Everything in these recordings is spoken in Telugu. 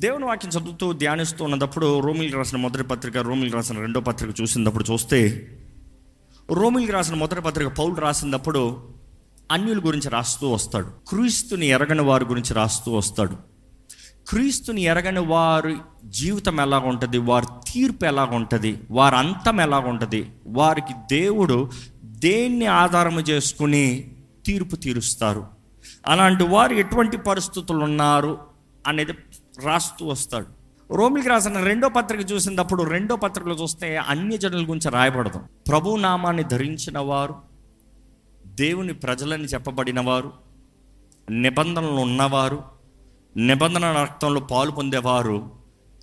దేవుని వాక్యం చదువుతూ ధ్యానిస్తూ ఉన్నప్పుడు రోమిల్కి రాసిన మొదటి పత్రిక రోమిల్కి రాసిన రెండో పత్రిక చూసినప్పుడు చూస్తే రోమిల్కి రాసిన మొదటి పత్రిక పౌలు రాసినప్పుడు అన్యుల గురించి రాస్తూ వస్తాడు. క్రీస్తుని ఎరగని వారి గురించి రాస్తూ వస్తాడు. క్రీస్తుని ఎరగని వారి జీవితం ఎలాగ ఉంటుంది? వారి తీర్పు ఎలాగ ఉంటుంది? వారి అంతం ఎలాగ ఉంటుంది? వారికి దేవుడు దేన్ని ఆధారం చేసుకుని తీర్పు తీరుస్తారు? అలాంటి వారు ఎటువంటి పరిస్థితులు ఉన్నారు అనేది రాస్తూ వస్తాడు. రోమిలికి రాసిన రెండో పత్రిక చూసినప్పుడు రెండో పత్రికలో చూస్తే అన్య జనుల గురించి రాయబడదు. ప్రభు నామాన్ని ధరించిన వారు దేవుని ప్రజలని చెప్పబడిన వారు నిబంధనలు ఉన్నవారు నిబంధన రక్తంలో పాలు పొందేవారు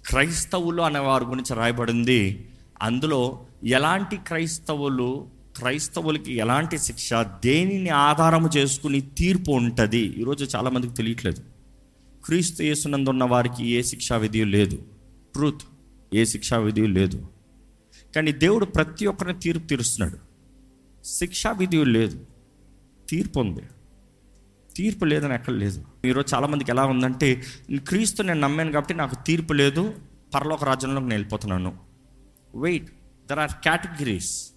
క్రైస్తవులు అనేవారి గురించి రాయబడింది. అందులో ఎలాంటి క్రైస్తవులు క్రైస్తవులకి ఎలాంటి శిక్ష దేనిని ఆధారము చేసుకుని తీర్పు ఉంటుంది? ఈరోజు చాలామందికి తెలియట్లేదు. క్రీస్తు యేసునందు ఉన్న వారికి ఏ శిక్షా విధి లేదు. ట్రూత్ ఏ శిక్షా విధి లేదు. కానీ దేవుడు ప్రతి ఒక్కరిని తీర్పు తీరుస్తున్నాడు. శిక్షా విధి లేదు. తీర్పు ఉంది. తీర్పు లేదని ఎక్కడ లేదు. ఈరోజు చాలామందికి ఎలా ఉందంటే క్రీస్తు నేను నమ్మాను కాబట్టి నాకు తీర్పు లేదు. పరలోక రాజ్యంలోకి నేను వెళ్ళిపోతున్నాను. Wait there are categories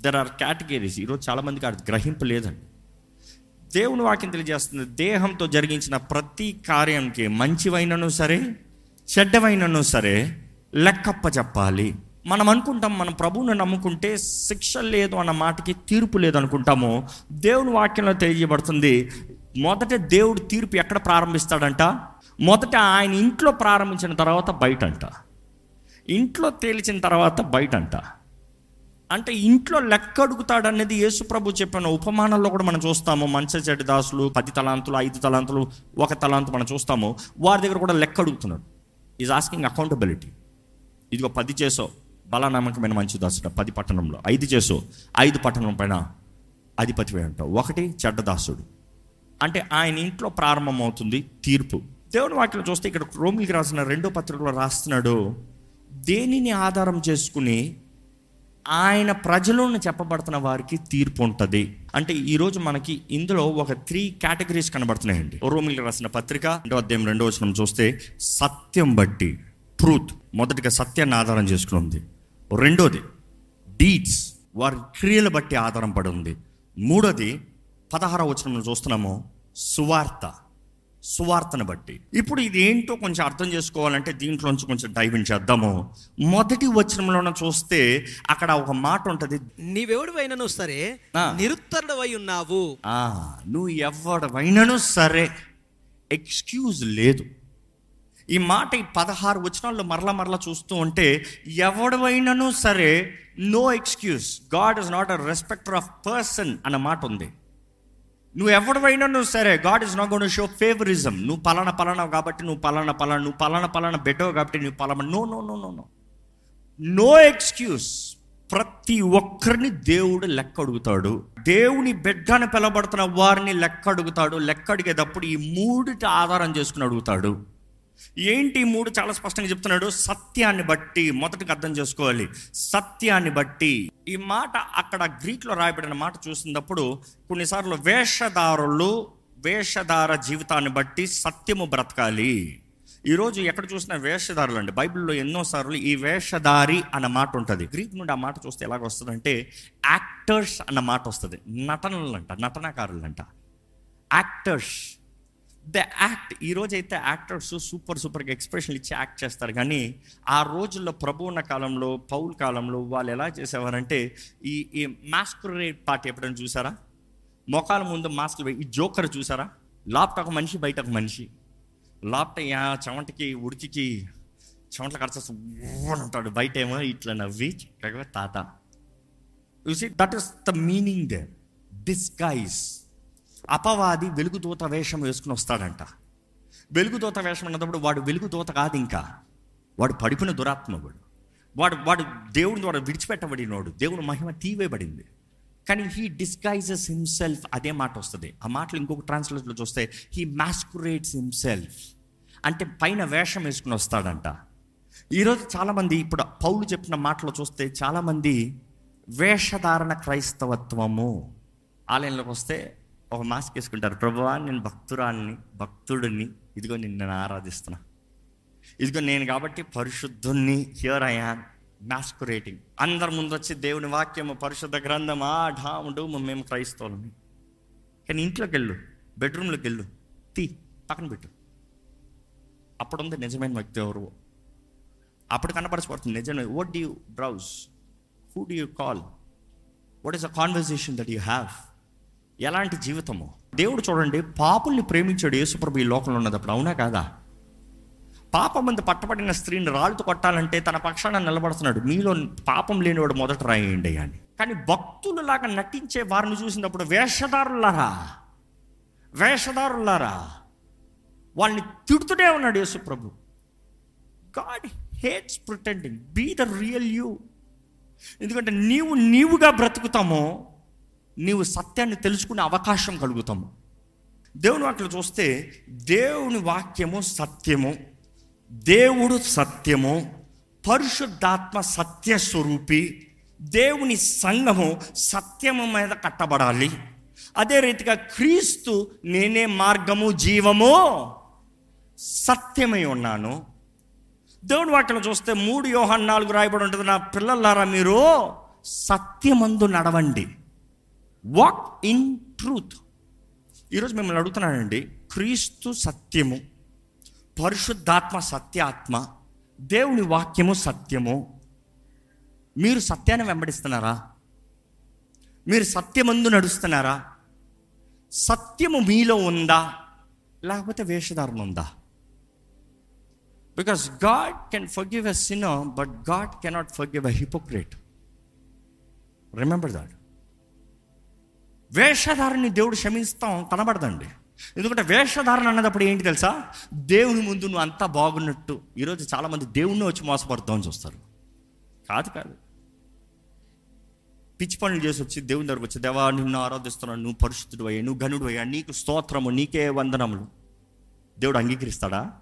there are categories ఈరోజు చాలామందికి అది గ్రహింపు లేదండి. దేవుని వాక్యం తెలియజేస్తుంది. దేహంతో జరిగించిన ప్రతి కార్యంకి మంచివైనను సరే చెడ్డవైనను సరే లెక్కప్ప చెప్పాలి మనం అనుకుంటాం మనం ప్రభువుని నమ్ముకుంటే శిక్ష లేదు అన్న మాటకి తీర్పు లేదు అనుకుంటాము. దేవుని వాక్యంలో తెలియజేయబడుతుంది మొదట దేవుడు తీర్పు ఎక్కడ ప్రారంభిస్తాడంట? మొదట ఆయన ఇంట్లో ప్రారంభించిన తర్వాత బయట అంట ఇంట్లో తేల్చిన తర్వాత బయట అంట అంటే ఇంట్లో లెక్క అడుగుతాడు అనేది యేసుప్రభు చెప్పిన ఉపమానంలో కూడా మనం చూస్తాము. మంచి చెడు దాసులు పది తలాంతులు ఐదు తలాంతులు ఒక తలాంతు మనం చూస్తాము. వారి దగ్గర కూడా లెక్క అడుగుతున్నాడు ఈజ్ ఆస్కింగ్ అకౌంటబిలిటీ ఇదిగో పది చేసో. బలానామకమైన మంచి దాసుడు పది పట్టణంలో. ఐదు చేసో. ఐదు పట్టణం పైన అధిపతి అంటావు ఒకటి చెడ్డ దాసుడు. అంటే ఆయన ఇంట్లో ప్రారంభమవుతుంది తీర్పు. దేవుని వాక్యం చూస్తే ఇక్కడ రోమిలికి రాసిన రెండో పత్రికలో రాస్తున్నాడు దేనిని ఆధారం చేసుకుని ఆయన ప్రజలను చెప్పబడుతున్న వారికి తీర్పు ఉంటుంది. అంటే ఈరోజు మనకి ఇందులో ఒక త్రీ కేటగిరీస్ కనబడుతున్నాయండి. రోమిలికి రాసిన పత్రిక రెండో అధ్యాయం రెండో వచనం చూస్తే సత్యం బట్టి ట్రూత్ మొదటిగా సత్యాన్ని ఆధారం చేసుకుని ఉంది రెండోది డీడ్స్ వారి క్రియలు బట్టి ఆధారం పడి ఉంది. మూడోది పదహార వచనం చూస్తున్నాము సువార్త. సువార్తను బట్టి. ఇప్పుడు ఇది ఏంటో కొంచెం అర్థం చేసుకోవాలంటే దీంట్లోంచి కొంచెం డైవింగ్ చేద్దాము. మొదటి వచనంలోన చూస్తే అక్కడ ఒక మాట ఉంటుంది. నీవెవడివైనను సరే. నిరుత్తరుడవై ఉన్నావు. ఆ, నువ్వు ఎవడవైనను సరే. ఎక్స్క్యూజ్ లేదు. ఈ మాట ఈ పదహారు వచనాల్లో మరలా మరలా చూస్తూ ఉంటే ఎవడవైనను సరే no excuse. God is not a respecter of person అన్న మాట ఉంది. నువ్వు ఎవడవైనాను సరే God is not gonna show favouritism నువ్వు పలానా పలానా కాబట్టి నువ్వు పలానా పలానా నువ్వు పలానా పలానా బెటో కాబట్టి నువ్వు పలానా no no no no no no excuse ప్రతి ఒక్కరిని దేవుడు లెక్క అడుగుతాడు. దేవుని బిడ్డను పిలబడుతున్న వారిని లెక్క అడుగుతాడు. లెక్క అడిగేటప్పుడు ఈ మూడిటి ఆధారం చేసుకుని అడుగుతాడు. ఏంటి ఈ మూడు చాలా స్పష్టంగా చెప్తున్నాడు? సత్యాన్ని బట్టి మొదటికి అర్థం చేసుకోవాలి. సత్యాన్ని బట్టి. ఈ మాట అక్కడ గ్రీక్లో రాయబడిన మాట చూసినప్పుడు కొన్నిసార్లు వేషధారులు వేషధార జీవితాన్ని బట్టి సత్యము బ్రతకాలి. ఈరోజు ఎక్కడ చూసిన వేషధారులు అండి బైబిల్లో ఎన్నోసార్లు ఈ వేషధారి అన్న మాట ఉంటుంది. గ్రీక్ నుండి ఆ మాట చూస్తే ఎలాగ వస్తుందంటే యాక్టర్స్ అన్న మాట వస్తుంది. నటనలంట నటనకారులంట. యాక్టర్స్. ద యాక్ట్ ఈ రోజు అయితే యాక్టర్స్ సూపర్ సూపర్గా ఎక్స్ప్రెషన్లు ఇచ్చి యాక్ట్ చేస్తారు. కానీ ఆ రోజుల్లో ప్రభు ఉన్న కాలంలో పౌల్ కాలంలో వాళ్ళు ఎలా చేసేవారంటే ఈ ఈ మాస్కురేట్ పార్టీ ఎప్పుడైనా చూసారా? మొఖాల ముందు మాస్కులు ఈ జోకర్ చూసారా? లాప్ట ఒక మనిషి బయట ఒక మనిషి. లోపట యా చెమటకి ఉడికికి చెమటలు కడచేస్తూ ఉంటాడు బయట ఏమో ఇట్లా నవ్వి తాత. You see that is the meaning they disguise అపవాది వెలుగుదూత వేషం వేసుకుని వస్తాడంట. వెలుగుదూత వేషం అన్నప్పుడు వాడు వెలుగుదూత కాదు ఇంకా. వాడు పడిపోయిన దురాత్మకుడు. వాడు వాడు వాడు దేవుడిని వాడు విడిచిపెట్టబడినోడు. దేవుని మహిమ తీవేయబడింది కానీ హీ డిస్గైజెస్ హిమ్సెల్ఫ్ అదే మాట వస్తుంది. ఆ మాటలు ఇంకొక ట్రాన్స్లేట్లో చూస్తే హీ మాస్కురేట్స్ హిమ్సెల్ఫ్ అంటే పైన వేషం వేసుకుని వస్తాడంట. ఈరోజు చాలామంది ఇప్పుడు పౌలు చెప్పిన మాటలో చూస్తే చాలామంది వేషధారణ క్రైస్తవత్వము. ఆలయంలోకి వస్తే ఒక మాస్క్ వేసుకుంటారు. ప్రభువా నేను భక్తురాల్ని భక్తుడిని ఇదిగో నిన్ను నేను ఆరాధిస్తున్నా. ఇదిగో నేను కాబట్టి పరిశుద్ధుణ్ణి హియర్ ఐ యామ్ మ్యాస్కురేటింగ్ అందరి ముందు వచ్చి దేవుని వాక్యము పరిశుద్ధ గ్రంథం ఆ ఢాము డూము మేము క్రైస్తవులని కానీ ఇంట్లోకి వెళ్ళు బెడ్రూమ్లోకి వెళ్ళు తీ పక్కన పెట్టు. అప్పుడుంది నిజమైన వ్యక్తి ఎవరు? అప్పుడు కనపరచబడుతుంది నిజమే what do you browse who do you call what is a conversation that you have ఎలాంటి జీవితము? దేవుడు చూడండి పాపుల్ని ప్రేమించాడు యేసుప్రభు ఈ లోకంలో ఉన్నదప్పుడు అవునా కాదా? పాపం మంది పట్టబడిన స్త్రీని రాళ్ళతో కొట్టాలంటే తన పక్షాన నిలబడుతున్నాడు. మీలో పాపం లేనివాడు మొదట రాయండి అని. కానీ భక్తులలాగా నటించే వారిని చూసినప్పుడు వేషధారులారా? వేషధారులారా? వాళ్ళని తిడుతూనే ఉన్నాడు యేసుప్రభు. God hates pretending. Be the real you. ఎందుకంటే నీవు నీవుగా బ్రతుకుతామో నీవు సత్యాన్ని తెలుసుకునే అవకాశం కలుగుతాము. దేవుని వాక్యం చూస్తే దేవుని వాక్యము సత్యము దేవుడు సత్యము పరిశుద్ధాత్మ సత్య స్వరూపి దేవుని సంఘము సత్యము మీద కట్టబడాలి. అదే రీతిగా క్రీస్తు నేనే మార్గము జీవము సత్యమై ఉన్నాను. దేవుని వాక్యం చూస్తే మూడు యోహాన్ నాలుగు రాయబడి ఉంటుంది నా పిల్లలారా మీరు సత్యమందు నడవండి. వాక్ ఇన్ ట్రూత్ ఈరోజు మిమ్మల్ని అడుగుతున్నానండి క్రీస్తు సత్యము పరిశుద్ధాత్మ సత్యాత్మ దేవుని వాక్యము సత్యము మీరు సత్యాన్ని వెంబడిస్తున్నారా? మీరు సత్యమందు నడుస్తున్నారా? సత్యము మీలో ఉందా? లేకపోతే వేషధారణ ఉందా? Because God can forgive a sinner but God cannot forgive a hypocrite remember that వేషధారణని దేవుడు క్షమిస్తాం కనబడదండి. ఎందుకంటే వేషధారణ అన్నదప్పుడు ఏంటి తెలుసా? దేవుని ముందు నువ్వు అంతా బాగున్నట్టు. ఈరోజు చాలామంది దేవుణ్ణి వచ్చి మోసపడతామని చూస్తారు. కాదు కాదు. పిచ్చి పనులు చేసి వచ్చి దేవుని దగ్గరకు వచ్చి దేవా నిన్ను ఆరాధిస్తున్నాను నువ్వు పరిశుద్ధుడు అయ్యా నువ్వు గనుడు అయ్యా నీకు స్తోత్రము నీకే వందనములు. దేవుడు అంగీకరిస్తాడా?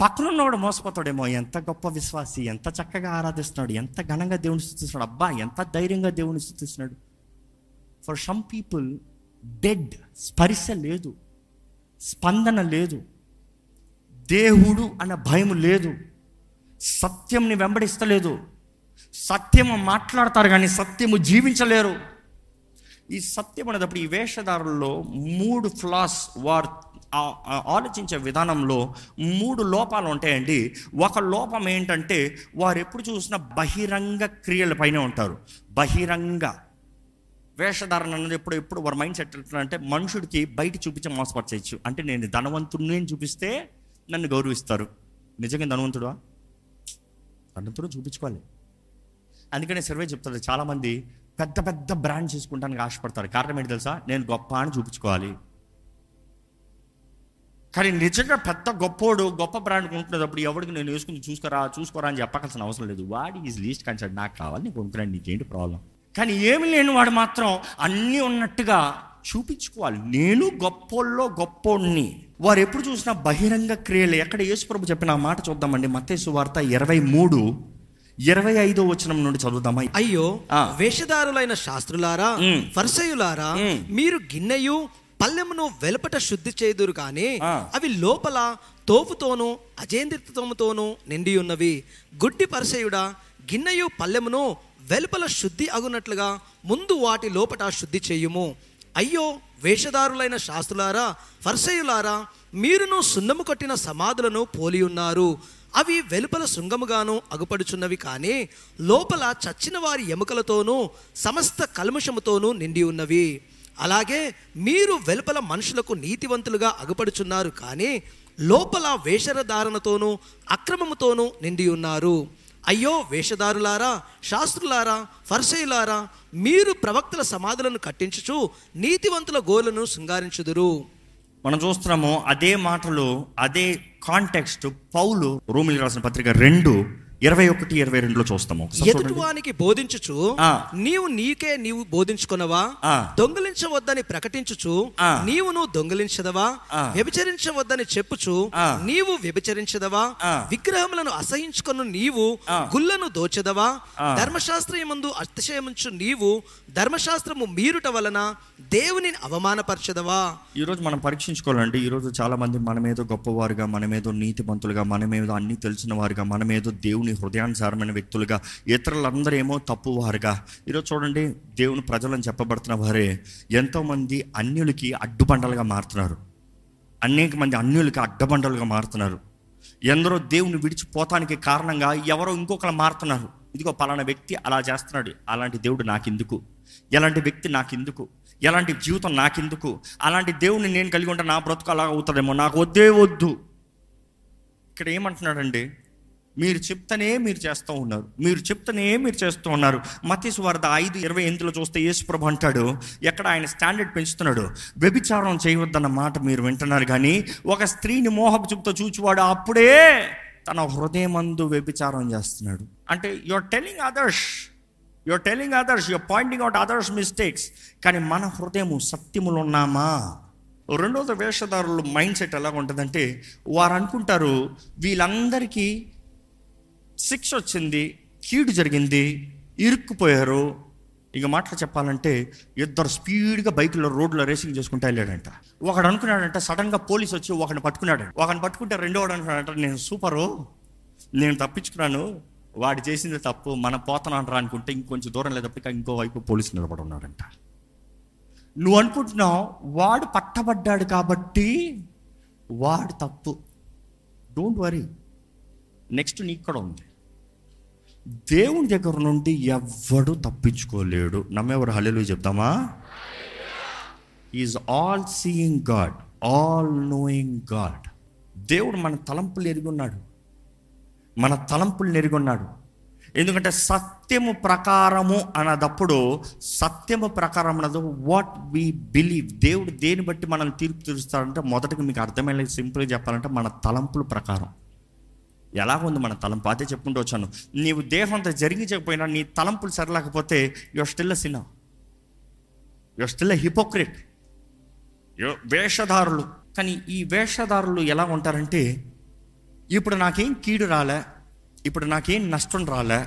పక్కనున్నవాడు మోసపోతాడేమో ఎంత గొప్ప విశ్వాసి ఎంత చక్కగా ఆరాధిస్తున్నాడు ఎంత ఘనంగా దేవుని స్థుతిస్తున్నాడు అబ్బా ఎంత ధైర్యంగా దేవుని స్థుతిస్తున్నాడు. ఫర్ సమ్ పీపుల్ డెడ్ స్పర్శ లేదు స్పందన లేదు దేవుడు అన్న భయం లేదు సత్యంని వెంబడిస్తలేదు సత్యము మాట్లాడతారు కానీ సత్యము జీవించలేరు. ఈ సత్యం అనేటప్పుడు ఈ వేషధారుల్లో మూడు ఫ్లాస్ వారు ఆలోచించే విధానంలో మూడు లోపాలు ఉంటాయండి. ఒక లోపం ఏంటంటే వారు ఎప్పుడు చూసినా బహిరంగ క్రియల పైన ఉంటారు. బహిరంగ వేషధారణ అన్నది ఎప్పుడు ఎప్పుడు వారి మైండ్ సెట్ అంటే మనుషుడికి బయట చూపించి మోసపరచేయచ్చు. అంటే నేను ధనవంతుడిని అని చూపిస్తే నన్ను గౌరవిస్తారు. నిజంగా ధనవంతుడా? ధనవంతుడు చూపించుకోవాలి. అందుకనే సర్వే చెప్తారు. చాలామంది పెద్ద పెద్ద బ్రాండ్ చేసుకుంటానికి ఆశపడతారు. కారణం ఏంటి తెలుసా? నేను గొప్ప అని చూపించుకోవాలి. కానీ నిజంగా పెద్ద గొప్పోడు గొప్ప బ్రాండ్ కొనుక్కునేటప్పుడు ఎవరికి నేను వేసుకుని చూసుకోరా చూసుకోరా అని చెప్పాల్సిన అవసరం లేదు. వాడి ఈజ్ లీస్ట్ కన్సర్ట్ నాకు కావాలి నేను కొనుక్కున్నాను. నీకేంటి ప్రాబ్లం? కానీ ఏమి లేని వాడు మాత్రం అన్నీ ఉన్నట్టుగా చూపించుకోవాలి నేను గొప్పోళ్ళలో గొప్పోడిని వారు ఎప్పుడు చూసినా బహిరంగ క్రియలు ఎక్కడ యేసుప్రభు చెప్పిన ఆ మాట చూద్దామండి మత్తేసు వార్త ఇరవై మూడు ఇరవై ఐదో వచనం నుండి చదువుదామా అయ్యో. వేషధారులైన శాస్త్రులారా. ఫర్సయులారా. మీరు గిన్నెయు పల్లెమును వెలుపట శుద్ధి చేదురు కానీ. అవి లోపల తోపుతోనూ అజేంద్రితముతోనూ నిండి ఉన్నవి గుడ్డి పరిసయుడా గిన్నెయు పల్లెమును వెలుపల శుద్ధి అగునట్లుగా ముందు వాటి లోపట శుద్ధి చేయుము. అయ్యో వేషధారులైన శాస్త్రులారా ఫర్సయులారా మీరును సున్నము కొట్టిన సమాధులను పోలి ఉన్నారు. అవి వెలుపల శృంగముగాను అగుపడుచున్నవి కానీ లోపల చచ్చిన వారి ఎముకలతోనూ సమస్త కల్ముషముతోనూ నిండి ఉన్నవి. అలాగే మీరు వెలుపల మనుషులకు నీతివంతులుగా అగుపడుచున్నారు కానీ లోపల వేషధారణతోనూ అక్రమముతోనూ నిండి ఉన్నారు. అయ్యో వేషధారులారా శాస్త్రులారా ఫర్సైలారా మీరు ప్రవక్తల సమాధులను కట్టించుచు నీతివంతుల గోలను శృంగారించుదురు. మనం చూస్తున్నాము అదే మాటలు అదే కాంటెక్స్ట్ పౌలు రోమిల్ రాసిన పత్రిక రెండు ఇరవై ఒకటి ఇరవై రెండులో చూస్తాము. ఎదుటివానికి బోధించుచు. నీవు నీకే నీవు బోధించుకున్నవా. దొంగిలించవద్దని ప్రకటించుచు ఆ. నీవును దొంగిలించదవా. వ్యభిచరించవద్దని చెప్పుచు. నీవు వ్యభిచరించదవా. విగ్రహములను అసహించుకొను నీవు. గుళ్ళను దోచెదవా. ధర్మశాస్త్రముందు అతిశయముంచు నీవు ధర్మశాస్త్రము మీరుట వలన దేవుని అవమానపరచదవా ఈరోజు మనం పరీక్షించుకోవాలండి ఈరోజు చాలా మంది మనమేదో గొప్పవారుగా మనమేదో నీతిమంతులుగా మనమేదో అన్నీ తెలిసిన వారుగా మనమేదో దేవుని హృదయానుసారమైన వ్యక్తులుగా ఇతరులందరూ ఏమో తప్పువారుగా. ఈరోజు చూడండి దేవుని ప్రజలను చెప్పబడుతున్న వారే ఎంతోమంది అన్యులకి అడ్డుబండలుగా మారుతున్నారు. అనేక మంది అన్యులకి అడ్డబండలుగా మారుతున్నారు. ఎందరో దేవుని విడిచిపోతానికి కారణంగా ఎవరో ఇంకొకరు మారుతున్నారు. ఇదిగో పలానా వ్యక్తి అలా చేస్తున్నాడు. అలాంటి దేవుడు నాకెందుకు? ఎలాంటి వ్యక్తి నాకెందుకు? ఎలాంటి జీవితం నాకెందుకు? అలాంటి దేవుడిని నేను కలిగి ఉంటే నా బ్రతుకు అలా అవుతుందేమో నాకు వద్దే వద్దు. ఇక్కడ ఏమంటున్నాడండి? మీరు చెప్తనే మీరు చేస్తూ ఉన్నారు. మీరు చెప్తనే మీరు చేస్తూ ఉన్నారు. మతీసు వార్త ఐదు ఇరవై ఎనిమిదిలో చూస్తే యేసుప్రభు అంటాడు ఎక్కడ ఆయన స్టాండర్డ్ పెంచుతున్నాడు? వ్యభిచారం చేయవద్దన్న మాట మీరు వింటున్నారు కానీ ఒక స్త్రీని మోహపు చూపుతో చూచువాడు అప్పుడే తన హృదయమందు వ్యభిచారం చేస్తున్నాడు. అంటే you're telling others you're telling others you're pointing out others mistakes కానీ మన హృదయము సత్యములు ఉన్నామా రెండోది వేషధారుల మైండ్ సెట్ ఎలా ఉంటుందంటే వారు అనుకుంటారు వీళ్ళందరికీ శిక్ష వచ్చింది కీడు జరిగింది ఇరుక్కుపోయారు. ఇక మాటలు చెప్పాలంటే ఇద్దరు స్పీడ్గా బైక్లో రోడ్లో రేసింగ్ చేసుకుంటూ వెళ్ళాడంట. ఒకడు అనుకున్నాడంట సడన్గా పోలీస్ వచ్చి ఒకడిని పట్టుకున్నాడు ఒకడిని పట్టుకుంటే రెండో వాడు అనుకున్నాడంట నేను సూపరు నేను తప్పించుకున్నాను. వాడు చేసింది తప్పు మనం పోతున్నాను రా అనుకుంటే ఇంకొంచెం దూరం లేదప్పటికీ ఇంకో వైపు పోలీసు నిలబడి ఉన్నాడంట. నువ్వు అనుకుంటున్నావు వాడు పట్టబడ్డాడు కాబట్టి వాడు తప్పు. Don't worry. నెక్స్ట్ నీకు కూడా ఉంది. దేవుని దగ్గర నుండి ఎవ్వడు తప్పించుకోలేడు. నమ్మేవారు హల్లెలూయా చెప్దామా is all seeing God all knowing God దేవుడు మన తలంపులు ఎరుగున్నాడు మన తలంపులు ఎరుగున్నాడు ఎందుకంటే సత్యము ప్రకారము అన్నదప్పుడు సత్యము ప్రకారం అన్నది వాట్ వి బిలీవ్ దేవుడు దేని బట్టి మనం తీర్పు తీరుస్తాడంటే మొదటగా మీకు అర్థమయ్యే సింపుల్గా చెప్పాలంటే మన తలంపుల ప్రకారం. ఎలా ఉంది మన తలంపు? అదే చెప్పుకుంటూ వచ్చాను. నీవు దేహం అంతా జరిగించకపోయినా నీ తలంపులు సరలేకపోతే you're still sinner you're still hypocrite వేషధారులు. కానీ ఈ వేషధారులు ఎలా ఉంటారంటే ఇప్పుడు నాకేం కీడు రాలే ఇప్పుడు నాకేం నష్టం రాలే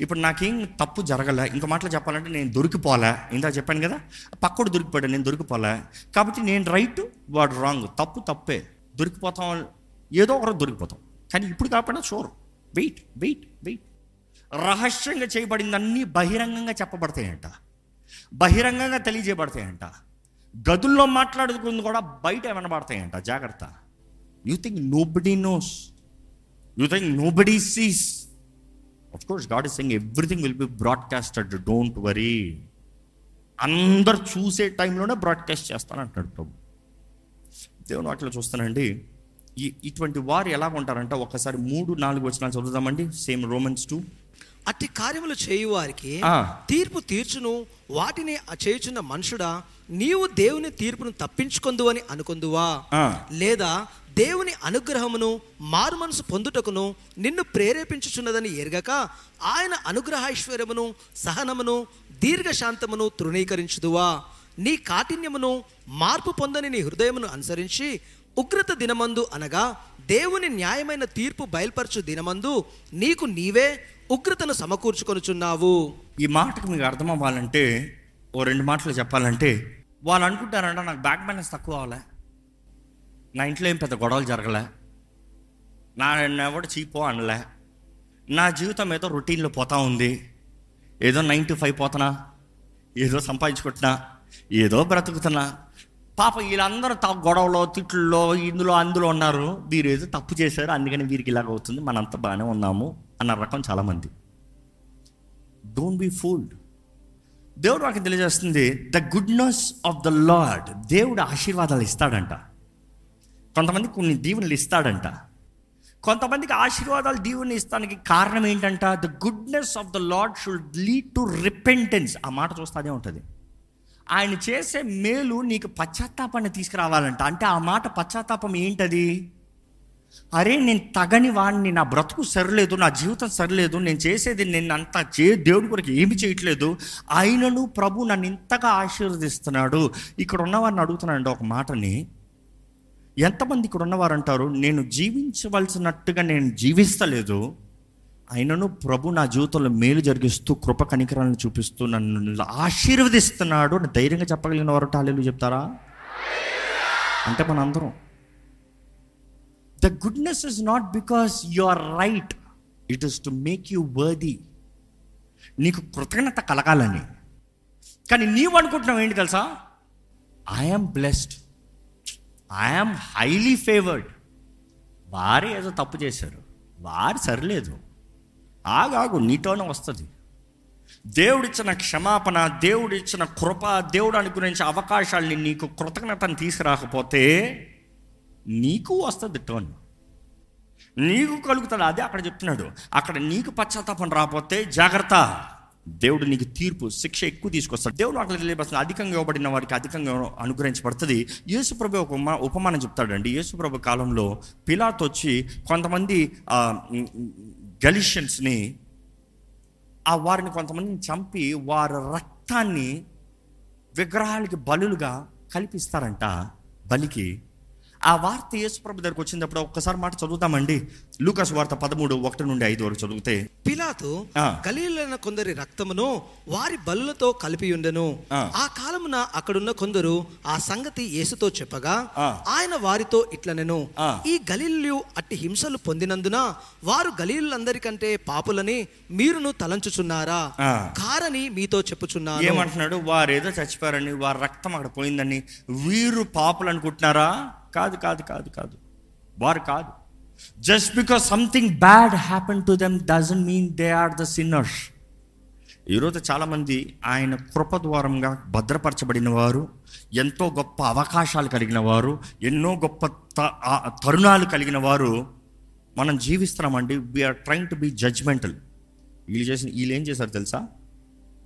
ఇప్పుడు నాకేం తప్పు జరగలే ఇంకో మాటలు చెప్పాలంటే నేను దొరికిపోలే. ఇందా చెప్పాను కదా పక్కడు దొరికిపోయాడు నేను దొరికిపోలే. కాబట్టి నేను రైట్ వాడు రాంగ్. తప్పు తప్పే. దొరికిపోతాం ఏదో ఒకరు దొరికిపోతాం. కానీ ఇప్పుడు కాకపోయినా చూరు వెయిట్ వెయిట్ వెయిట్. రహస్యంగా చేయబడిందన్నీ బహిరంగంగా చెప్పబడతాయంట. బహిరంగంగా తెలియజేయబడతాయంట. గదుల్లో మాట్లాడుకుంది కూడా బయట వినబడతాయంట. జాగ్రత్త. You think nobody knows you think nobody sees of course God is seeing everything will be broadcasted don't worry అందరు చూసే టైంలోనే బ్రాడ్కాస్ట్ చేస్తాను అంటున్నాడు ప్రభు. దేవుని వాటిలో చూస్తానండి ఇటువంటి వారు ఎలా ఉంటారంటే? ఒకసారి మూడు నాలుగు వచనాలు చదువుదామండి. సేమ్ రోమన్స్ టూ అట్టి కార్యములు చేయువారికి. తీర్పు తీర్చును. వాటిని ఆ చేయుచున్న మనుషుడా నీవు దేవుని తీర్పును తప్పించుకొందు అని అనుకొందువా. లేదా దేవుని అనుగ్రహమును మారు మనసు పొందుటకును నిన్ను ప్రేరేపించుచున్నదని ఎరగక ఆయన అనుగ్రహైశ్వర్యమును సహనమును దీర్ఘశాంతమును తృణీకరించుదువా? నీ కాఠిన్యమును మార్పు పొందని నీ హృదయమును అనుసరించి ఉగ్రత దినమందు అనగా దేవుని న్యాయమైన తీర్పు బయలుపరచు దినమందు నీకు నీవే ఉగ్రతను సమకూర్చుకొనుచున్నావు. ఈ మాటకు మీకు అర్థం అవ్వాలంటే ఓ రెండు మాటలు చెప్పాలంటే వాళ్ళు అనుకుంటారంట నాకు బ్యాక్ బ్యాలెన్స్ తక్కువ అవ్వలే. నా ఇంట్లో ఏం పెద్ద గొడవలు జరగలే. నా ఎవడు చీపో అనలే. నా జీవితం ఏదో రొటీన్లో పోతా ఉంది. ఏదో నైన్ టు ఫైవ్ పోతున్నా ఏదో సంపాదించుకుంటున్నా ఏదో బ్రతుకుతున్నా పాప వీళ్ళందరూ తా గొడవలో తిట్లలో ఇందులో అందులో ఉన్నారు. వీరు ఏదో తప్పు చేశారు. అందుకని వీరికి ఇలాగ అవుతుంది. మనంతా బాగానే ఉన్నాము అన్న రకం చాలామంది. డోంట్ బీ ఫూల్డ్ దేవుడు నాకు తెలియజేస్తుంది the goodness of the Lord దేవుడు ఆశీర్వాదాలు ఇస్తాడంట. కొంతమంది కొన్ని దీవెనలు ఇస్తాడంట. కొంతమందికి ఆశీర్వాదాలు దీవెనలు ఇస్తానికి కారణం ఏంటంట? The goodness of the Lord should lead to repentance ఆ మాట చూస్తే ఉంటుంది. ఆయన చేసే మేలు నీకు పశ్చాత్తాపాన్ని తీసుకురావాలంట. అంటే ఆ మాట పశ్చాత్తాపం ఏంటది? అరే నేను తగని వాడిని నా బ్రతుకు సరిలేదు నా జీవితం సరిలేదు నేను చేసేది నేను అంత చే దేవుడి కొరకు ఏమి చేయట్లేదు. ఆయనను ప్రభు నన్ను ఇంతగా ఆశీర్వదిస్తున్నాడు. ఇక్కడ ఉన్నవారిని అడుగుతున్నానండి ఒక మాటని. ఎంతమంది ఇక్కడ ఉన్నవారు అంటారు నేను జీవించవలసినట్టుగా నేను జీవిస్తలేదు. అయినను ప్రభు నా జీవితంలో మేలు జరిగిస్తూ కృప కనికరాలను చూపిస్తూ నన్ను ఆశీర్వదిస్తున్నాడు అని ధైర్యంగా చెప్పగలిగిన వారు టాలీలు చెప్తారా? అంటే మన అందరం the goodness is not because you are right it is to make you worthy నీకు కృతజ్ఞత కలగాలని. కానీ నీవు అనుకుంటున్నావు ఏంటి తెలుసా? I'm blessed I'm highly favoured వారు ఏదో తప్పు చేశారు. వారు సరిలేదు. ఆగాగు నీతోనే వస్తుంది. దేవుడిచ్చిన క్షమాపణ దేవుడిచ్చిన కృప దేవుడు అనుగురించే అవకాశాలని నీకు కృతజ్ఞతను తీసుకురాకపోతే నీకు వస్తుంది టోన్. నీకు కలుగుతుంది అదే అక్కడ చెప్తున్నాడు. అక్కడ నీకు పశ్చాత్తాపం రాకపోతే జాగ్రత్త. దేవుడు నీకు తీర్పు శిక్ష ఎక్కువ తీసుకొస్తాడు. దేవుడు అక్కడ తెలియపరుస్తుంది అధికంగా ఇవ్వబడిన వారికి అధికంగా అనుగ్రహించబడుతుంది. యేసుప్రభు ఒక ఉపమా ఉపమానం చెప్తాడండి. యేసుప్రభు కాలంలో పిలాత్ వచ్చి కొంతమంది గలిషియన్స్ని ఆ వారిని కొంతమందిని చంపి వారి రక్తాన్ని విగ్రహాలకి బలులుగా కల్పిస్తారంట బలికి. ఆ వార్త యేసుప్రభు దగ్గరకు వచ్చినప్పుడు ఒక్కసారి మాట చదువుతామండి లూకాస్ వార్త పదమూడు ఒకటి నుండి ఐదు వరకు చదివితే పిలాతు ఆ. గలీలైన కొందరి రక్తమును వారి బలులతో కలిపి ఉండెను ఆ. కాలమున అక్కడున్న కొందరు ఆ సంగతి యేసుతో చెప్పగా. ఆయన వారితో ఇట్లనెను. ఈ గలీలు అట్టి హింసలు పొందినందున వారు గలీలందరికంటే పాపులని మీరును తలంచుచున్నారా. కారని మీతో చెప్పుచున్నాను ఏమంటున్నాడు వారు ఏదో చచ్చిపోయారని వారి రక్తం అక్కడ పోయిందని వీరు పాపులు అనుకుంటున్నారా కాదు కాదు కాదు కాదు. వారు కాదు. Just because something bad happen to them doesn't mean they are the sinners ఈరోజు చాలామంది ఆయన కృప ద్వారంగా భద్రపరచబడిన వారు ఎంతో గొప్ప అవకాశాలు కలిగిన వారు ఎన్నో గొప్ప త- తరుణాలు కలిగిన వారు మనం జీవిస్తున్నామండి. We're trying to be judgmental వీళ్ళు చేసిన వీళ్ళు ఏం చేశారు తెలుసా?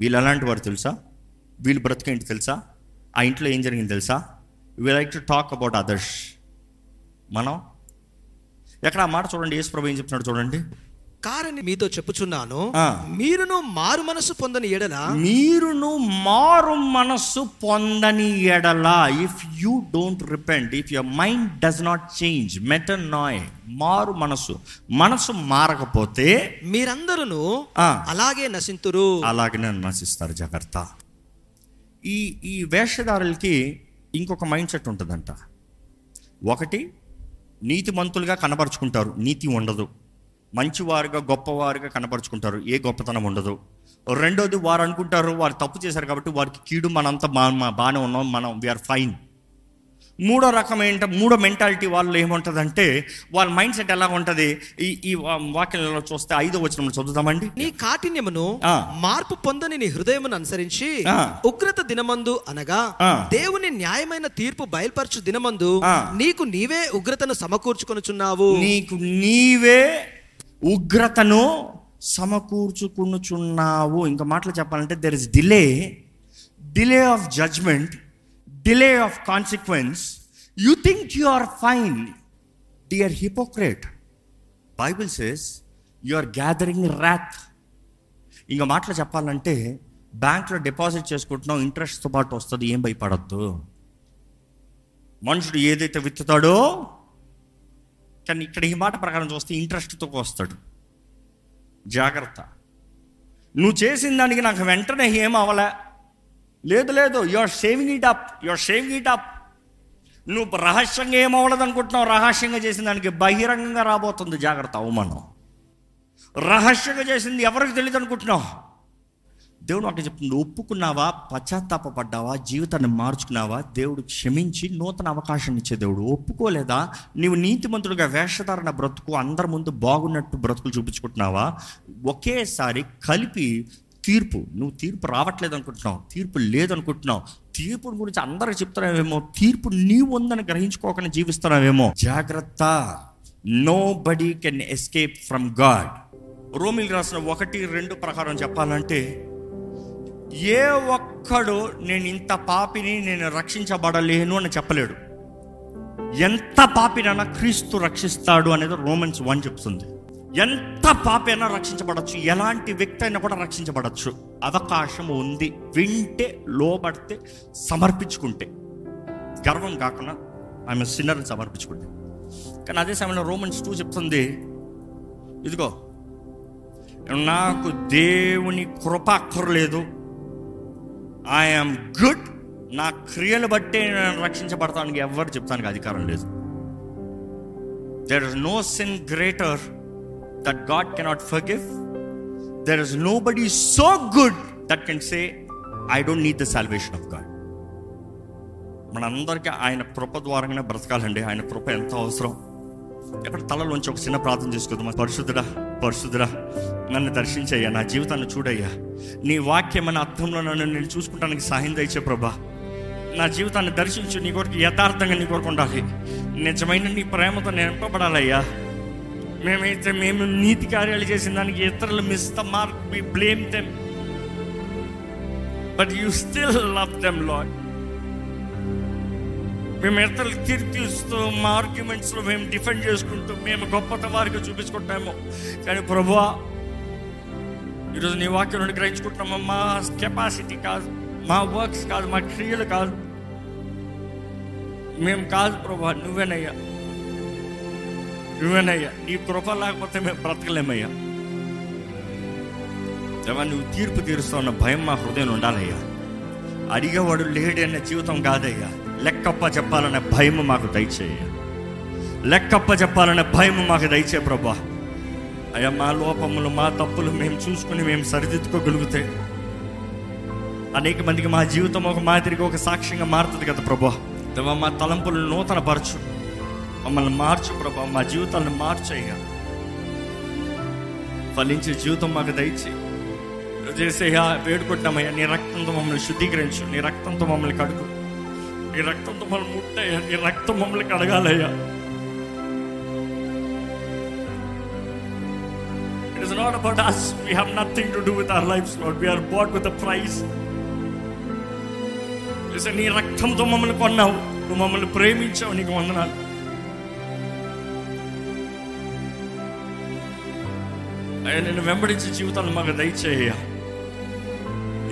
వీళ్ళు ఎలాంటి వారు తెలుసా? వీళ్ళు బ్రతికేంటి తెలుసా? ఆ ఇంట్లో ఏం జరిగింది తెలుసా? We like to talk about others మనం? ఎక్కడ ఆ మాట చూడండి యేసు ప్రభు ఏం చెప్తున్నాడు చూడండి? కారని మీతో చెప్పుచున్నాను. మీరును మారు మనసు పొందని ఎడల? మీరును మారు మనస్సు పొందని ఎడల. If you don't repent if your mind does not change metanoia మారు మనస్సు మనసు మారకపోతే మీరందరూ. అలాగే నశింతురు. అలాగనే నశిస్తారు జాగ్రత్త. ఈ ఈ వేషధారులకి ఇంకొక మైండ్ సెట్ ఉంటుందంట. ఒకటి నీతిమంతులుగా కనపరుచుకుంటారు నీతి ఉండదు. మంచివారుగా గొప్పవారుగా కనపరుచుకుంటారు ఏ గొప్పతనం ఉండదు. రెండోది వారు అనుకుంటారు వారు తప్పు చేశారు కాబట్టి వారికి కీడు మనంతా మా- బాగానే ఉన్నాం మనం వీఆర్ ఫైన్ మూడో రకం ఏంట మూడో మెంటాలిటీ వాళ్ళు ఏముంటుందంటే వాళ్ళ మైండ్ సెట్ ఎలా ఉంటుంది ఈ ఈ వాక్యంలో చూస్తే ఐదో వచ్చిన చదువుతామండి నీ కాఠిన్యమును. మార్పు పొందని నీ హృదయమును అనుసరించి. ఉగ్రత దినమందు అనగా. దేవుని న్యాయమైన తీర్పు బయలుపరచు దినమందు. నీకు నీవే ఉగ్రతను సమకూర్చుకొనుచున్నావు నీకు నీవే ఉగ్రతను సమకూర్చుకునుచున్నావు ఇంకా మాటలు చెప్పాలంటే there is delay delay of judgment delay of consequence you think you are fine dear hypocrite Bible says you are gathering wrath ఇంకా మాటలు చెప్పాలంటే బ్యాంక్లో డిపాజిట్ చేసుకుంటున్నావు ఇంట్రెస్ట్తో పాటు వస్తుంది ఏం భయపడద్దు. మనుషుడు ఏదైతే విత్తుతాడో కానీ ఇక్కడ ఈ మాట ప్రకారం చూస్తే ఇంట్రెస్ట్తో వస్తాడు. జాగ్రత్త. నువ్వు చేసిన దానికి నాకు వెంటనే ఏం అవలే? లేదు లేదు you are saving it up you are saving it up నువ్వు రహస్యంగా ఏమవ్వలేదు అనుకుంటున్నావు రహస్యంగా చేసిన దానికి బహిరంగంగా రాబోతుంది జాగ్రత్త అవమానం. రహస్యంగా చేసింది ఎవరికి తెలియదు అనుకుంటున్నావు దేవుడు అక్కడ చెప్తుంది ఒప్పుకున్నావా? పశ్చాత్తాపడ్డావా జీవితాన్ని మార్చుకున్నావా? దేవుడు క్షమించి నూతన అవకాశం ఇచ్చే దేవుడు. ఒప్పుకోలేదా? నీవు నీతిమంతుడిగా వేషధారణ బ్రతుకు అందరి ముందు బాగున్నట్టు బ్రతుకులు చూపించుకుంటున్నావా? ఒకేసారి కలిపి తీర్పు నువ్వు తీర్పు రావట్లేదు అనుకుంటున్నావు తీర్పు లేదనుకుంటున్నావు తీర్పు గురించి అందరికి చెప్తున్నావేమో తీర్పు నీవు ఉందని గ్రహించుకోకుండా జీవిస్తున్నావేమో. జాగ్రత్త. Nobody can escape from God రోమిల్ రాసిన ఒకటి రెండు ప్రకారం చెప్పాలంటే ఏ ఒక్కడు నేను ఇంత పాపిని నేను రక్షించబడలేను అని చెప్పలేడు. ఎంత పాపినైనా క్రీస్తు రక్షిస్తాడు అనేది రోమన్స్ వన్ చెప్తుంది. ఎంత పాపైనా అయినా రక్షించబడచ్చు ఎలాంటి వ్యక్తి అయినా కూడా రక్షించబడచ్చు. అవకాశం ఉంది. వింటే లోబడితే సమర్పించుకుంటే. గర్వం కాకుండా ఆమె సిన్నర్ని సమర్పించుకుంటే. కానీ అదే సమయంలో రోమన్స్ టూ చెప్తుంది ఇదిగో నాకు దేవుని కృప అక్కర్లేదు ఐఎమ్ గుడ్ నా క్రియలు బట్టే నేను రక్షించబడతానికి ఎవరు చెప్తానికి అధికారం లేదు. There is no sin greater that God cannot forgive there is nobody so good that can say I don't need the salvation of God మనందరికీ ఆయన కృప ద్వారంగానే బ్రతకాలండి. ఆయన కృప ఎంత అవసరం? ఎక్కడ తలలోంచి ఒక చిన్న ప్రార్థన చేసుకుందాం పరిశుద్ధుడా పరిశుద్ధుడా నన్ను దర్శించయ్యా నా జీవితాన్ని చూడయ్యా. నీ వాక్యం అనే అర్థంలో నన్ను నేను చూసుకుంటానికి సహాయం దయచే ప్రభా. నా జీవితాన్ని దర్శించు నీ కొరకు యథార్థంగా నీ కొరకు ఉండాలి. నిజమైన నీ ప్రేమతో నింపబడాలయ్యా. మేమైతే మేము నీతి కార్యాలు చేసిన దానికి ఇతరులు miss the mark we blame them but you still love them Lord మేము ఇతరులు కీర్తిస్తూ మా ఆర్గ్యుమెంట్స్లో మేము డిఫెండ్ చేసుకుంటూ మేము గొప్పత వారికి చూపించుకుంటాము. కానీ ప్రభువా ఈరోజు నీ వాక్యం నుండి గ్రహించుకుంటున్నాము? మా కెపాసిటీ కాదు మా వర్క్స్ కాదు మా క్రియలు కాదు. మేము కాదు ప్రభా నువ్వేనయ్యా. నువ్వేనయ్యా నీ కృప లేకపోతే మేము బ్రతకలేమయ్యా. దేవా నువ్వు తీర్పు తీరుస్తావు భయం మా హృదయం ఉండాలయ్యా. అడిగేవాడు లేడన్న జీవితం కాదయ్యా. లెక్కప్ప చెప్పాలనే భయం మాకు దయచేయ లెక్కప్ప చెప్పాలనే భయం మాకు దయచే ప్రభా. అయ్యా మా లోపములు మా తప్పులు మేము చూసుకుని మేము సరిదిద్దుకోగలిగితే అనేక మందికి మా జీవితం ఒక మాదిరిగా ఒక సాక్ష్యంగా మారుతుంది కదా ప్రభా. దేవా మా తలంపులు నూతన పరచు మమ్మల్ని మార్చు ప్రభా మా జీవితాలను మార్చయ్యా. ఫలించే జీవితం మాకు దయచేయి. చేసేయా వేడుకుంటున్నామయ్యా. నీ రక్తంతో మమ్మల్ని శుద్ధీకరించు. నీ రక్తంతో మమ్మల్ని కడుగు. నీ రక్తంతో మమ్మల్ని ముట్టయ్యా. నీ రక్తం మమ్మల్ని కడగాలయ్యా. It is not about us we have nothing to do with our life Lord we're bought with a price నీ రక్తంతో మమ్మల్ని కొన్నావు. నువ్వు మమ్మల్ని ప్రేమించావు. నీకు వందనాలు. అయ్యా నేను వెంబడించే జీవితాన్ని మాకు దయచేయ్యా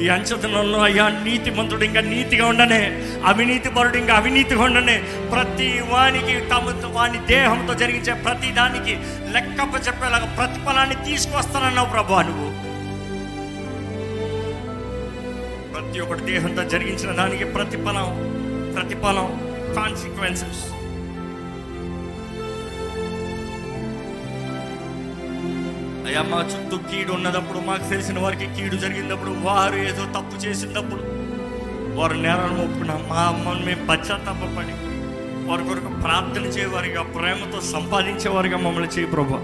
ఈ అంచతనంలో అయ్యా నీతి మంత్రుడు ఇంకా నీతిగా ఉండనే అవినీతి పరుడు ఇంకా అవినీతిగా ఉండనే ప్రతి వానికి తమ వాని దేహంతో జరిగించే ప్రతి దానికి లెక్కప్ప చెప్పేలాగా ప్రతిఫలాన్ని తీసుకొస్తానన్నావు ప్రభా నువ్వు. ప్రతి ఒక్కటి దేహంతో జరిగించిన దానికి ప్రతిఫలం ప్రతిఫలం కాన్సిక్వెన్సెస్ అయ్యా మా చుట్టూ కీడు ఉన్నదప్పుడు మాకు తెలిసిన వారికి కీడు జరిగినప్పుడు వారు ఏదో తప్పు చేసినప్పుడు వారు నేలను ఒప్పుకున్న మా అమ్మని మేము పశ్చాత్తాపడి వారి కొరకు ప్రార్థన చేయవారిగా ప్రేమతో సంపాదించేవారిగా మమ్మల్ని చేయి ప్రభా.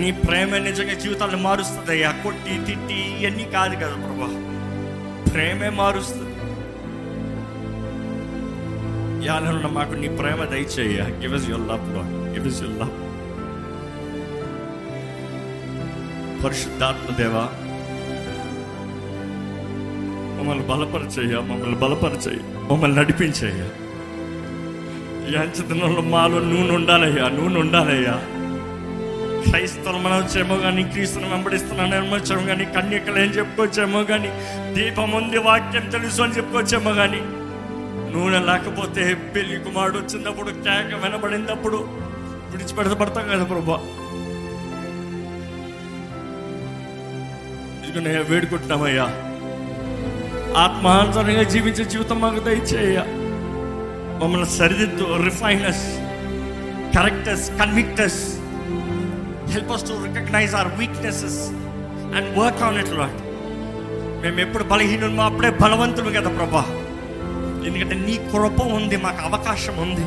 నీ ప్రేమ నిజంగా జీవితాన్ని మారుస్తుంది అయ్యా. కొట్టి తిట్టి ఇవన్నీ కాదు కదా ప్రభా. ప్రేమే మారుస్తుంది. యాలలో మాకు నీ ప్రేమ దయచేయ give us your love give us your love పరిశుద్ధాత్మ దేవా మమ్మల్ని బలపరచయ్యా మమ్మల్ని బలపరచయ్య మమ్మల్ని నడిపించయ్యా. ఈ మాలో నూనె ఉండాలయ్యా నూనె ఉండాలయ్యా. క్రైస్తవులు మనం వచ్చేమో కానీ క్రీస్తును వెంబడిస్తున్నాను అనొచ్చాము కానీ కన్యకలు ఏం చెప్పుకోవచ్చేమో కానీ దీపం ఉంది వాక్యం తెలుసు అని చెప్పుకోవచ్చేమో కానీ నూనె లేకపోతే పెళ్ళి కుమారుడు వచ్చినప్పుడు కేక వినబడినప్పుడు విడిచిపెడతపడతాం కదా ప్రభా. ఇదిగో వేడుకుంటున్నామయ్యా. ఆత్మానుసారంగా జీవించే జీవితం మాకు దయచేయ మమ్మల్ని సరిదిద్దు refine us correct us convict us help us to recognise our weaknesses and work on it Lord మేము ఎప్పుడు బలహీనమో అప్పుడే బలవంతులు కదా ప్రభా. ఎందుకంటే నీ కృప ఉంది మాకు అవకాశం ఉంది.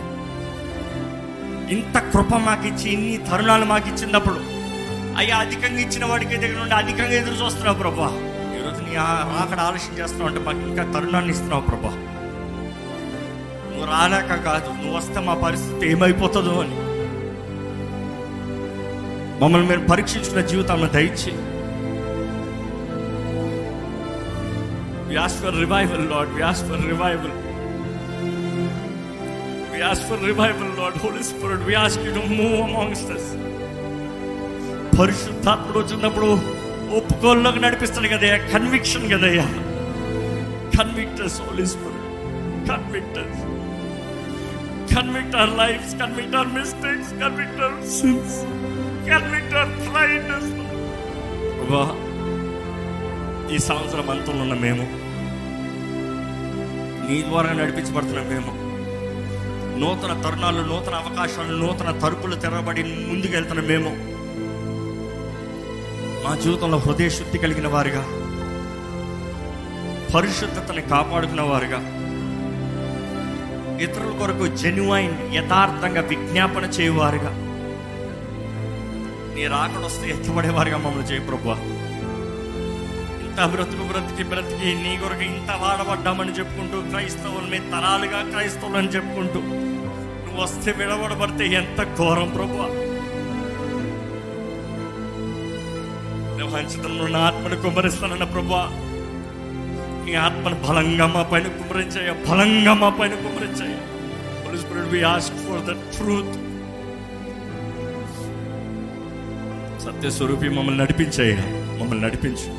ఇంత కృప మాకు ఇచ్చి ఇన్ని తరుణాలు మాకు ఇచ్చినప్పుడు అయ్యా అధికంగా ఇచ్చిన వాడికి దగ్గర నుండి అధికంగా ఎదురు చూస్తున్నావు ప్రభా ఈరోజు నీ అక్కడ ఆలస్యం చేస్తున్నావు అంటే మాకు ఇంకా తరుణాన్ని ఇస్తున్నావు ప్రభా నువ్వు రాలేక కాదు నువ్వు వస్తే మా పరిస్థితి ఏమైపోతుందో అని మమ్మల్ని మీరు పరీక్షించిన జీవితాలను దయచి We ask for revival, Lord. We ask for revival. ask for revival, Lord. Holy Spirit, we ask you to move amongst us. పరిశుద్ధాత్ముడు వచ్చినప్పుడు ఒప్పుకోల్లోకి నడిపిస్తాడు కదయ్యా. కన్విక్షన్ కదయ్యా. Convict us holy convict us convict our lives convict our mistakes convict our sins convict our blindness ఈ సంవత్సరం అంతంలో ఉన్న మేము నీ ద్వారా నడిపించబడుతున్నాం మేము నూతన తరుణాలు నూతన అవకాశాలు నూతన తరుపులు తెరబడి ముందుకెళ్తున్న మేము మా జీవితంలో హృదయ శుద్ధి కలిగిన వారుగా పరిశుద్ధతని కాపాడుకున్న వారుగా ఇతరుల కొరకు జెన్యువైన్ యథార్థంగా విజ్ఞాపన చేయవారుగా నీ రాకడొస్తే ఎత్తబడేవారుగా మమ్మల్ని చేయ ప్రభా ఇంత బ్రతుకు బ్రతికి బ్రతికి నీ కొరకు ఇంత వాడబడ్డామని చెప్పుకుంటూ క్రైస్తవులు తరాలుగా క్రైస్తవులు అని చెప్పుకుంటూ నువ్వు వస్తే విడబడబడితే ఎంత ఘోరం ప్రభు వంచడంలో నా ఆత్మను కుమరిస్తానన్న ప్రభా నీ ఆత్మను బలంగా మా పైన కుమరించాయ బలంగా మా పైన కుమరించాయ Holy Spirit, we ask for the truth. సత్య స్వరూపి మమ్మల్ని నడిపించాయ మమ్మల్ని నడిపించు.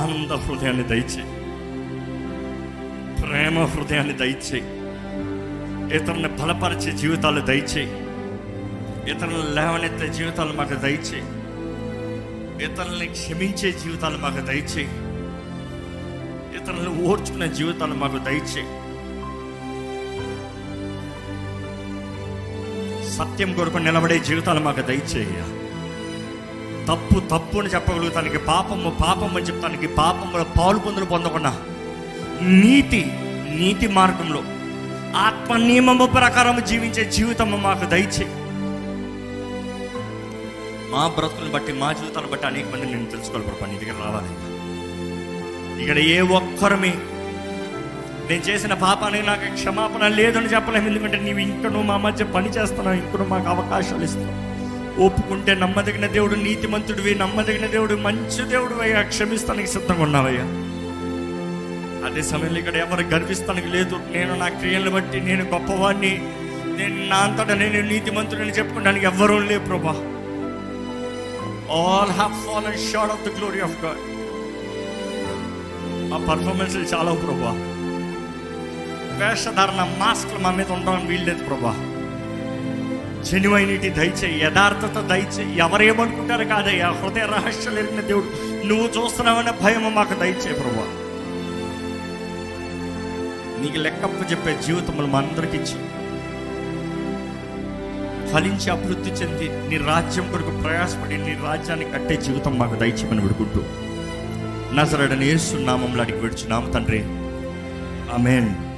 ఆనంద హృదయాన్ని దయచే ప్రేమ హృదయాన్ని దయచే ఇతరుని బలపరిచే జీవితాలు దయచేయి. ఇతరులను లేవనెత్తే జీవితాలు మాకు దయచేయి. ఇతరులని క్షమించే జీవితాలు మాకు దయచేయి. ఇతరులను ఓర్చుకునే జీవితాలు మాకు దయచేయి. సత్యం కొరకు నిలబడే జీవితాలు మాకు దయచేయ తప్పు తప్పు అని చెప్పగలుగుతానికి పాపము పాపం అని చెప్తానికి పాపంలో పాలు పొందులు పొందకుండా నీతి నీతి మార్గంలో ఆత్మ నియమము ప్రకారం జీవించే జీవితం మాకు దయచేయి. మా బ్రతుకులను బట్టి మా జీవితాలను బట్టి అనేక మంది నేను తెలుసుకోవాలి ప్రభా నీ దగ్గర రావాలి. ఇక్కడ ఏ ఒక్కరమే నేను చేసిన పాపానికి నాకు క్షమాపణ లేదని చెప్పలేము ఎందుకంటే నీవు ఇంకనూ నువ్వు మా మధ్య పని చేస్తున్నావు ఇంకా మాకు అవకాశాలు ఇస్తున్నావు. ఒప్పుకుంటే నమ్మదగిన దేవుడు నీతిమంతుడివి నమ్మదగిన దేవుడు మంచి దేవుడు అయ్యా క్షమిస్తానికి సిద్ధంగా ఉన్నావయ్యా. అదే సమయంలో ఇక్కడ ఎవరు గర్విస్తానికి లేదు నేను నా క్రియలను బట్టి నేను గొప్పవాడిని నేను నా అంతటా నేను నీతిమంతుడని చెప్పుకోవడానికి ఎవ్వరూ లేవు ప్రభా. All have fallen short of the glory of God మా పర్ఫార్మెన్స్ చాలా ప్రభా. వేషధారణ మాస్క్లు మా మీద ఉండడం వీల్లేదు ప్రభా. జెన్యువైనిటీ దయచేయి యథార్థత దయచేయి. ఎవరేమనుకుంటారు కాదయ్యా హృదయ రహస్యాలు ఎరిగిన దేవుడు. నువ్వు చూస్తున్నావనే భయం మాకు దయచేయి ప్రభా. నీకు లెక్కప్ప చెప్పే జీవితములు మా అందరికి ఇచ్చి ఫలించి అభివృద్ధి చెంది నీ రాజ్యం కొరకు ప్రయాసపడి నీ రాజ్యాన్ని కట్టే జీవితం మాకు దయచేయమని విడుకుంటూ. నజరడని ఏసు నామంలో అడిగి విడుచున్నాం తండ్రి. ఆమెన్.